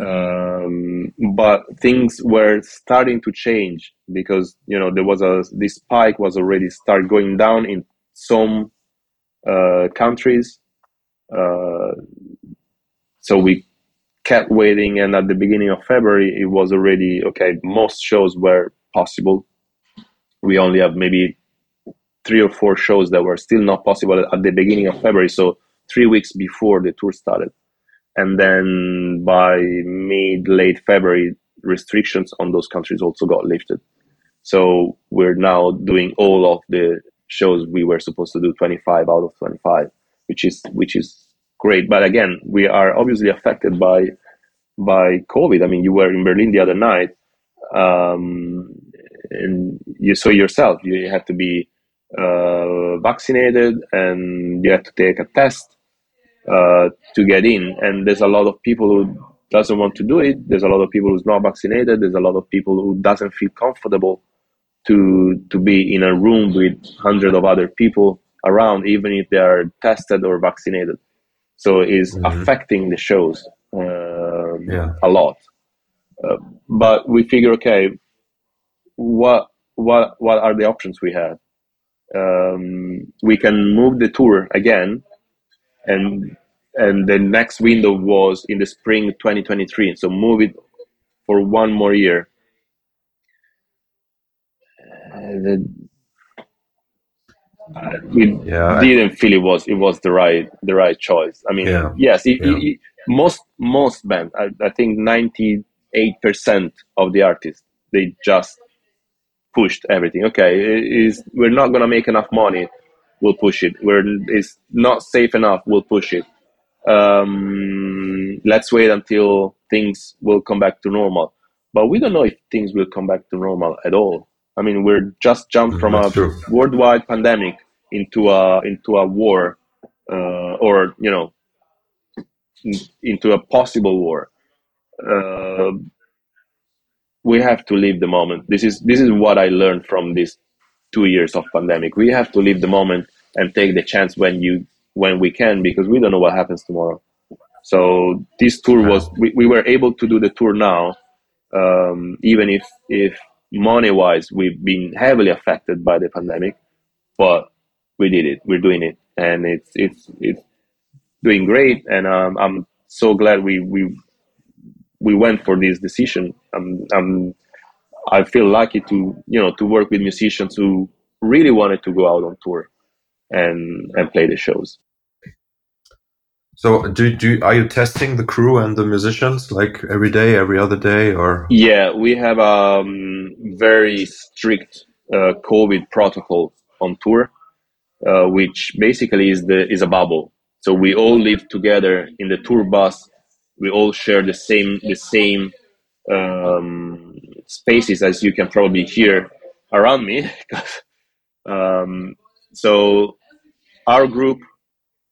Um, but things were starting to change because you know there was a this spike was already start going down in some uh, countries. Uh, so we kept waiting, and at the beginning of February, it was already okay. Most shows were possible. We only have maybe three or four shows that were still not possible at the beginning of February. So three weeks before the tour started and then by mid late February, restrictions on those countries also got lifted. So we're now doing all of the shows we were supposed to do 25 out of 25, which is which is great. But again, we are obviously affected by by COVID. I mean, you were in Berlin the other night, um, and you saw yourself. You have to be uh, vaccinated, and you have to take a test uh, to get in. And there's a lot of people who doesn't want to do it. There's a lot of people who's not vaccinated. There's a lot of people who doesn't feel comfortable to to be in a room with hundreds of other people around, even if they are tested or vaccinated. So it's mm-hmm. affecting the shows um, yeah. a lot. Uh, but we figure, okay, what what what are the options we have? Um, we can move the tour again and and the next window was in the spring 2023 so move it for one more year. Uh, we yeah, didn't feel it was it was the right the right choice. I mean yeah, yes it, yeah. It, most most bands I, I think 98% of the artists they just pushed everything. Okay is we're not gonna make enough money we'll push it. Where it's not safe enough, we'll push it. Um, let's wait until things will come back to normal. But we don't know if things will come back to normal at all. I mean, we're just jumped from That's a true. worldwide pandemic into a into a war, uh, or you know, into a possible war. Uh, we have to live the moment. This is this is what I learned from this two years of pandemic. We have to live the moment and take the chance when you when we can because we don't know what happens tomorrow. So this tour was we, we were able to do the tour now, um, even if if money wise we've been heavily affected by the pandemic, but we did it. We're doing it, and it's it's it's doing great. And um, I'm so glad we we we went for this decision. I'm, I'm I feel lucky to you know to work with musicians who really wanted to go out on tour and and play the shows. So, do, do are you testing the crew and the musicians like every day, every other day, or? Yeah, we have a um, very strict uh, COVID protocol on tour, uh, which basically is the is a bubble. So we all live together in the tour bus. We all share the same the same um, spaces as you can probably hear around me. <laughs> um, so our group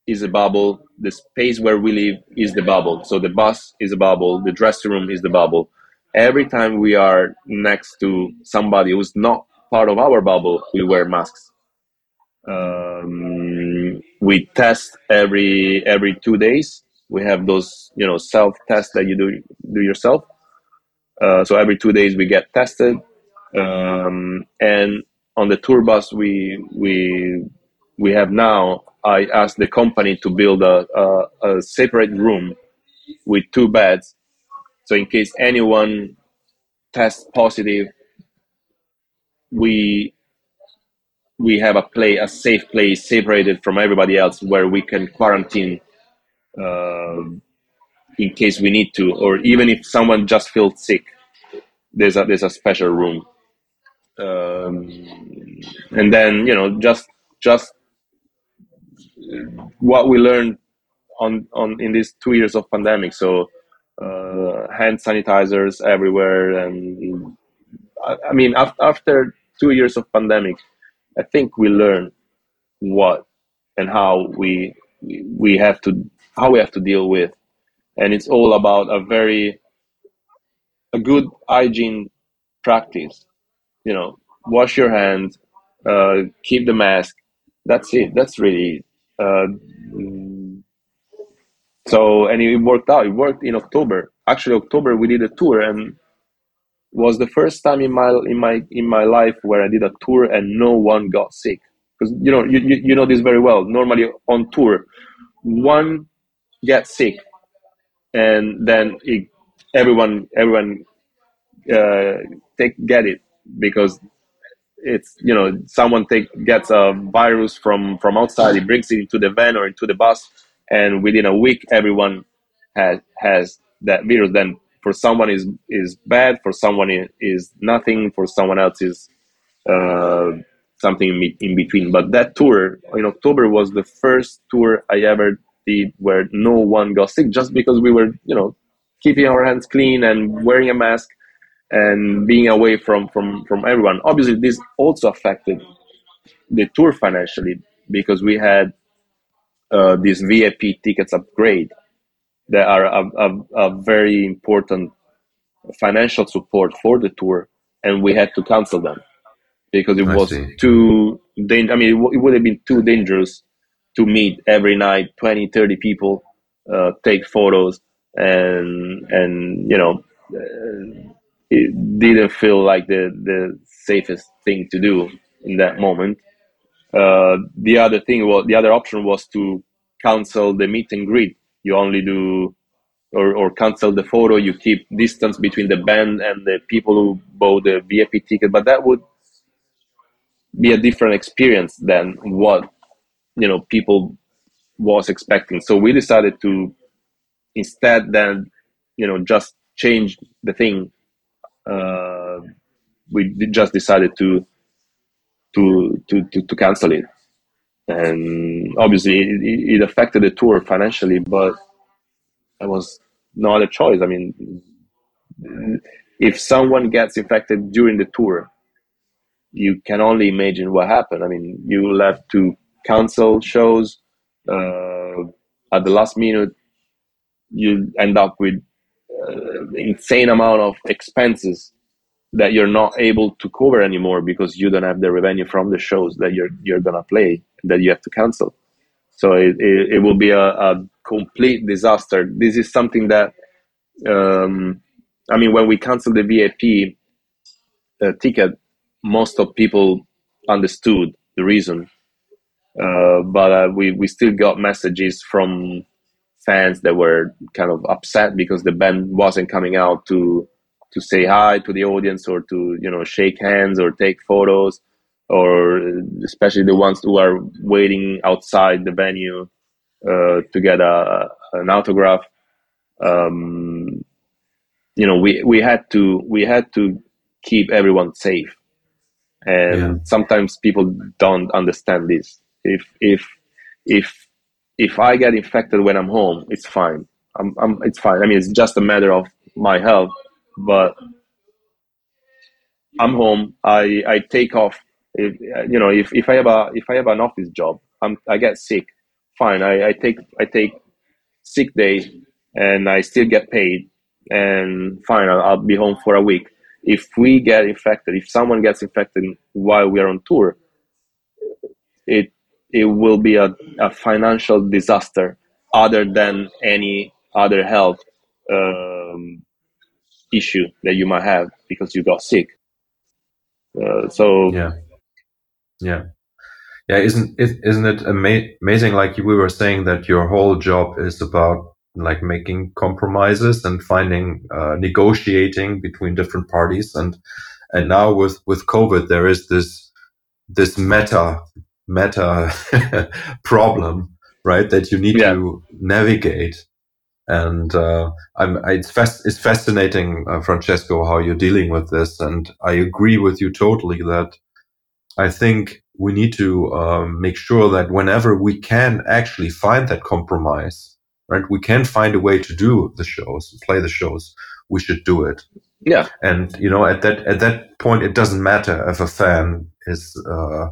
is a bubble. The space where we live is the bubble. So the bus is a bubble. The dressing room is the bubble. Every time we are next to somebody who's not part of our bubble, we wear masks. Um, we test every every two days. We have those you know self tests that you do do yourself. Uh, so every two days we get tested, um, and on the tour bus we we we have now i asked the company to build a, a, a separate room with two beds. So in case anyone tests positive, we we have a play a safe place separated from everybody else where we can quarantine uh, in case we need to, or even if someone just feels sick, there's a there's a special room. Um, and then you know just just what we learned on on in these two years of pandemic. So uh, hand sanitizers everywhere, and I, I mean after two years of pandemic, I think we learned what and how we we have to how we have to deal with, and it's all about a very a good hygiene practice. You know, wash your hands, uh, keep the mask. That's it. That's really. Uh, so and it worked out. It worked in October. Actually, October we did a tour and was the first time in my in my in my life where I did a tour and no one got sick. Because you know you, you, you know this very well. Normally on tour, one gets sick, and then it, everyone everyone uh, take get it because it's you know someone take gets a virus from from outside, he brings it into the van or into the bus, and within a week everyone has has that virus. Then for someone is is bad, for someone is nothing, for someone else is uh, something in between. But that tour in October was the first tour I ever did where no one got sick, just because we were you know keeping our hands clean and wearing a mask and being away from from from everyone. Obviously, this also affected the tour financially because we had uh, these VIP tickets upgrade that are a, a, a, very important financial support for the tour, and we had to cancel them because it I was see. too. Dan- I mean, it, w- it would have been too dangerous to meet every night 20, 30 people, uh, take photos, and and you know. Uh, it didn't feel like the the safest thing to do in that moment. Uh, the other thing was the other option was to cancel the meet and greet. You only do or, or cancel the photo. You keep distance between the band and the people who bought the VIP ticket, but that would be a different experience than what you know people was expecting. So we decided to instead then you know just change the thing uh, we just decided to, to to to to, cancel it, and obviously it, it affected the tour financially, but it was no other choice. I mean, if someone gets infected during the tour, you can only imagine what happened. I mean, you will have to cancel shows uh, at the last minute. You end up with uh, insane amount of expenses that you're not able to cover anymore because you don't have the revenue from the shows that you're you're gonna play that you have to cancel. So it, it, it will be a, a, complete disaster. This is something that um, I mean when we canceled the VIP uh, ticket, most of people understood the reason, uh, but uh, we we still got messages from fans that were kind of upset because the band wasn't coming out to to say hi to the audience or to you know shake hands or take photos or especially the ones who are waiting outside the venue uh, to get a, an autograph. Um, you know we, we had to we had to keep everyone safe. And yeah. sometimes people don't understand this if if if if I get infected when I'm home, it's fine. I'm, I'm, it's fine. I mean, it's just a matter of my health, but I'm home. I, I take off. If, you know, if, if I have a, if I have an office job, I'm, I get sick. Fine. I, I take, I take sick day and I still get paid and fine. I'll, I'll be home for a week. If we get infected, if someone gets infected while we are on tour, it it will be a, a financial disaster other than any other health um, issue that you might have because you got sick. Uh, so yeah, yeah, yeah. Isn't it, isn't it ama- amazing? Like we were saying that your whole job is about like making compromises and finding uh, negotiating between different parties and and now with with covid there is this this meta meta <laughs> problem right that you need yeah. to navigate and uh, I'm, it's, fast, it's fascinating, uh, Francesco, how you're dealing with this. And I agree with you totally that I think we need to um, make sure that whenever we can actually find that compromise, right, we can find a way to do the shows, play the shows, we should do it. Yeah. And, you know, at that, at that point, it doesn't matter if a fan is, uh,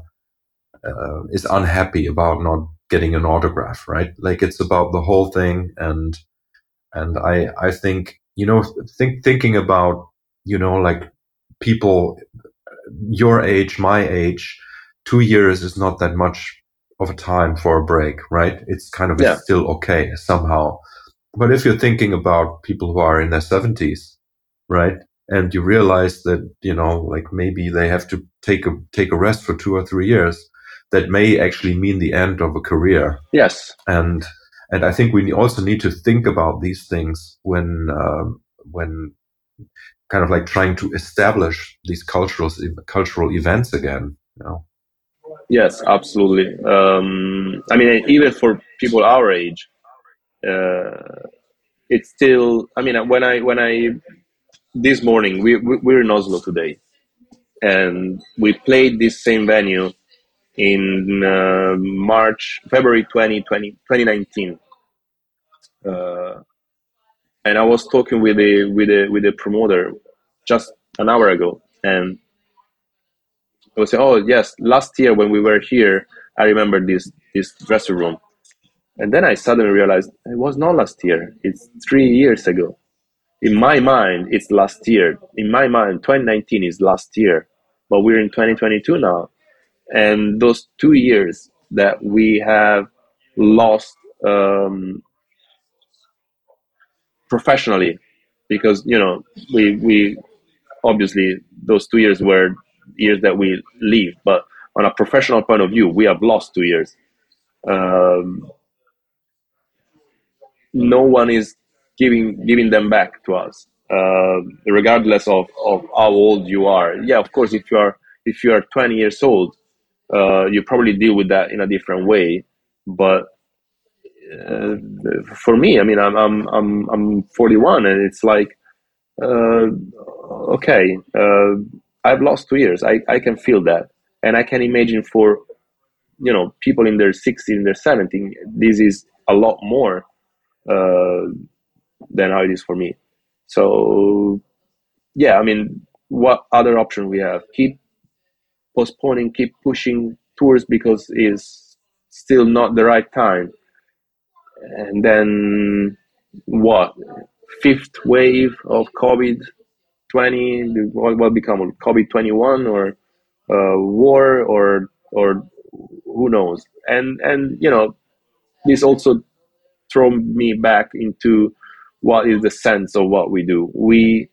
uh is unhappy about not getting an autograph, right? Like it's about the whole thing and, and I, I think, you know, think, thinking about, you know, like people your age, my age, two years is not that much of a time for a break, right? It's kind of yeah. still okay somehow. But if you're thinking about people who are in their seventies, right? And you realize that, you know, like maybe they have to take a, take a rest for two or three years, that may actually mean the end of a career. Yes. And, and I think we also need to think about these things when um, when kind of like trying to establish these cultural cultural events again. You know? Yes, absolutely. Um, I mean, even for people our age, uh, it's still. I mean, when I when I this morning we, we we're in Oslo today, and we played this same venue in uh, March, February 2020, 2019. Uh, and I was talking with the with the with the promoter just an hour ago, and I was saying, "Oh yes, last year when we were here, I remember this this dressing room." And then I suddenly realized it was not last year; it's three years ago. In my mind, it's last year. In my mind, 2019 is last year, but we're in 2022 now, and those two years that we have lost um, professionally because you know we we obviously those two years were years that we leave but on a professional point of view we have lost two years. Um, no one is giving giving them back to us uh, regardless of, of how old you are. Yeah of course if you are if you are 20 years old uh, you probably deal with that in a different way but uh, for me, I mean, I'm I'm I'm I'm 41, and it's like, uh, okay, uh, I've lost two years. I I can feel that, and I can imagine for, you know, people in their 60s, in their 70s, this is a lot more uh, than how it is for me. So, yeah, I mean, what other option we have? Keep postponing, keep pushing tours because it's still not the right time. And then what? Fifth wave of COVID twenty? What will become COVID twenty one or uh, war or or who knows? And and you know this also throw me back into what is the sense of what we do. We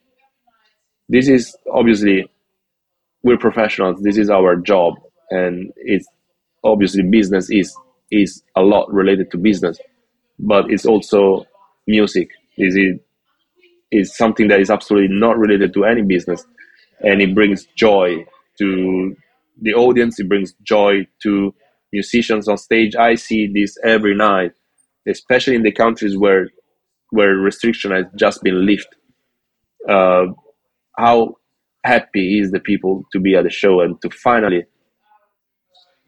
this is obviously we're professionals this is our job and it's obviously business is is a lot related to business but it's also music. Is it is something that is absolutely not related to any business, and it brings joy to the audience. It brings joy to musicians on stage. I see this every night, especially in the countries where where restriction has just been lifted. Uh, how happy is the people to be at the show and to finally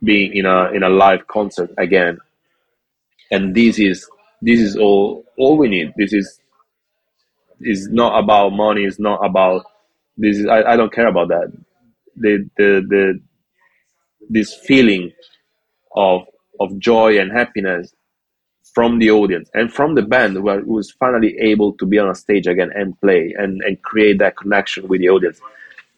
be in a in a live concert again. And this is this is all all we need. This is is not about money it's not about this is, I, I don't care about that. The the the this feeling of of joy and happiness from the audience and from the band who was finally able to be on a stage again and play and, and create that connection with the audience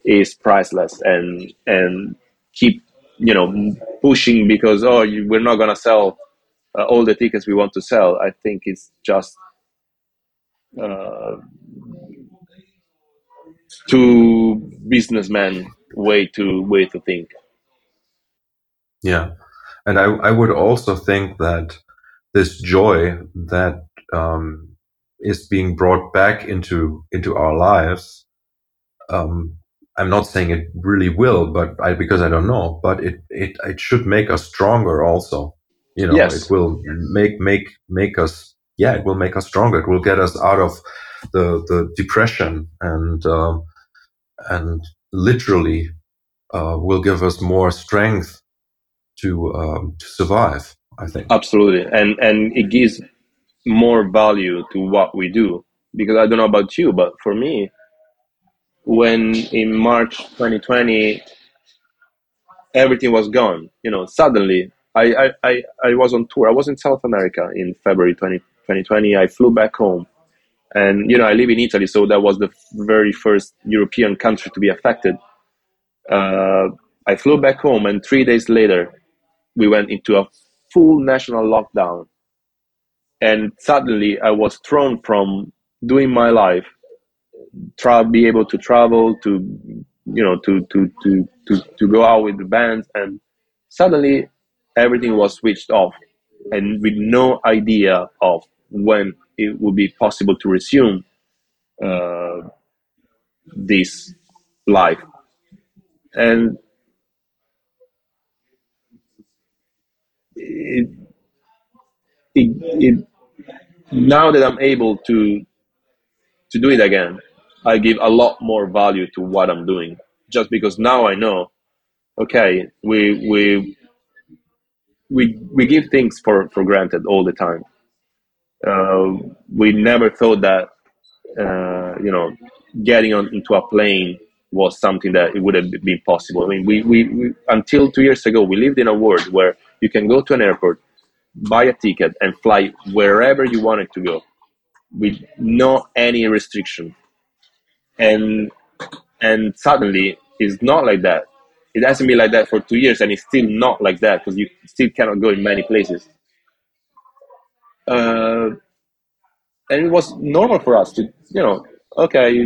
is priceless and and keep you know pushing because oh you, we're not gonna sell uh, all the tickets we want to sell. I think it's just uh, too businessman way to way to think. Yeah, and I I would also think that this joy that um, is being brought back into into our lives, um, I'm not saying it really will, but I, because I don't know, but it, it it should make us stronger also. You know, Yes. it will make make make us yeah, it will make us stronger. It will get us out of the the depression and um, and literally uh, will give us more strength to um, to survive. I think. Absolutely, and and it gives more value to what we do because I don't know about you, but for me, when in March 2020 everything was gone, you know, suddenly I, I, I, was on tour. I was in South America in February 20, 2020. I flew back home. And, you know, I live in Italy, so that was the very first European country to be affected. Uh, I flew back home, and three days later, we went into a full national lockdown. And suddenly, I was thrown from doing my life tra- be able to travel to you know to to to to, to go out with the bands and suddenly everything was switched off and with no idea of when it would be possible to resume uh, this life. And it, it, it now that i'm able to to do it again I give a lot more value to what I'm doing just because now I know, okay, we we we we give things for for granted all the time. Uh, we never thought that uh, you know getting on into a plane was something that it would have been possible. I mean, we, we, we until two years ago we lived in a world where you can go to an airport, buy a ticket, and fly wherever you wanted to go with no any restriction and and suddenly it's not like that. It hasn't been like that for two years, and it's still not like that because you still cannot go in many places. Uh, and it was normal for us to, you know, okay,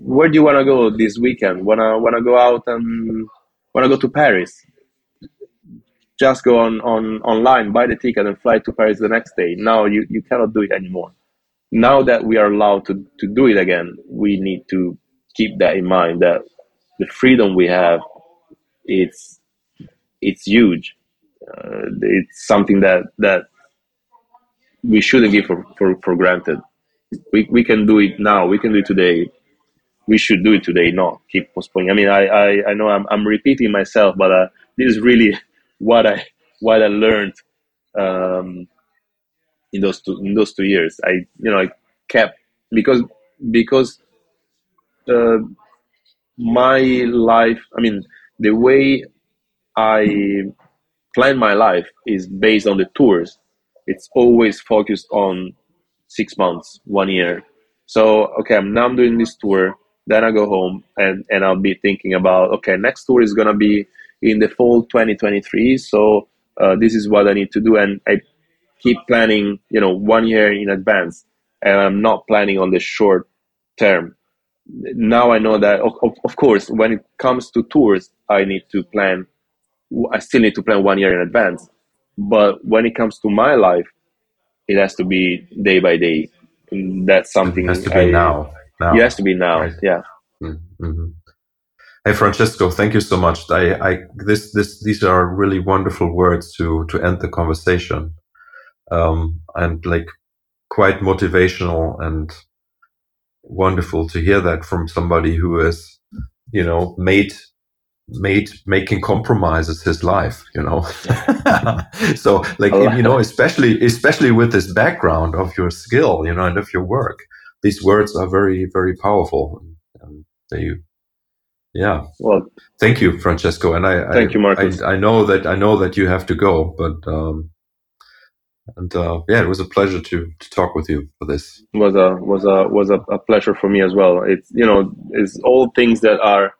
where do you want to go this weekend? Wanna wanna go out and wanna go to Paris? Just go on, on online, buy the ticket, and fly to Paris the next day. Now you, you cannot do it anymore. Now that we are allowed to, to do it again, we need to keep that in mind that the freedom we have it's it's huge. Uh, it's something that that we shouldn't give for, for, for granted. We, we can do it now. We can do it today. We should do it today not keep postponing. I mean i i, I know I'm, I'm repeating myself but uh, this is really <laughs> what i what i learned um, in those two in those two years. I you know i kept because because uh, my life i mean the way i plan my life is based on the tours. It's always focused on six months one year. So okay i'm now i'm doing this tour then i go home and and i'll be thinking about okay next tour is to be in the fall 2023 so uh, this is what i need to do and i keep planning you know one year in advance and i'm not planning on the short term now I know that, of, of course, when it comes to tours, I need to plan. I still need to plan one year in advance. But when it comes to my life, it has to be day by day. That's something. It has to be I, now. now. It has to be now. Right. Yeah. Mm-hmm. Hey Francesco, thank you so much. I, I, this, this, these are really wonderful words to to end the conversation, um, and like quite motivational and wonderful to hear that from somebody who has, you know, made made making compromises his life you know? <laughs> So like you know especially especially with this background of your skill you know and of your work these words are very very powerful and they yeah. Well thank you francesco and i thank I, you marcus. I, I, know that i know that you have to go but um and uh, yeah, it was a pleasure to to talk with you for this. Was a was a was a, a pleasure for me as well. It's you know it's all things that are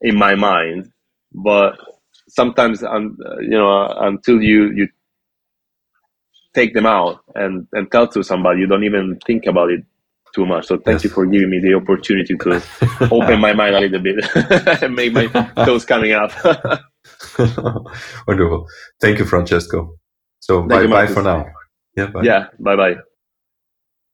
in my mind, but sometimes I'm you know until you you take them out and and tell to somebody, you don't even think about it too much. So thank yes. you for giving me the opportunity to <laughs> open my mind a little bit <laughs> and make my <laughs> toes coming up. Wonderful. Thank you, Francesco. So bye bye for now. Yeah, bye. Yeah, bye bye.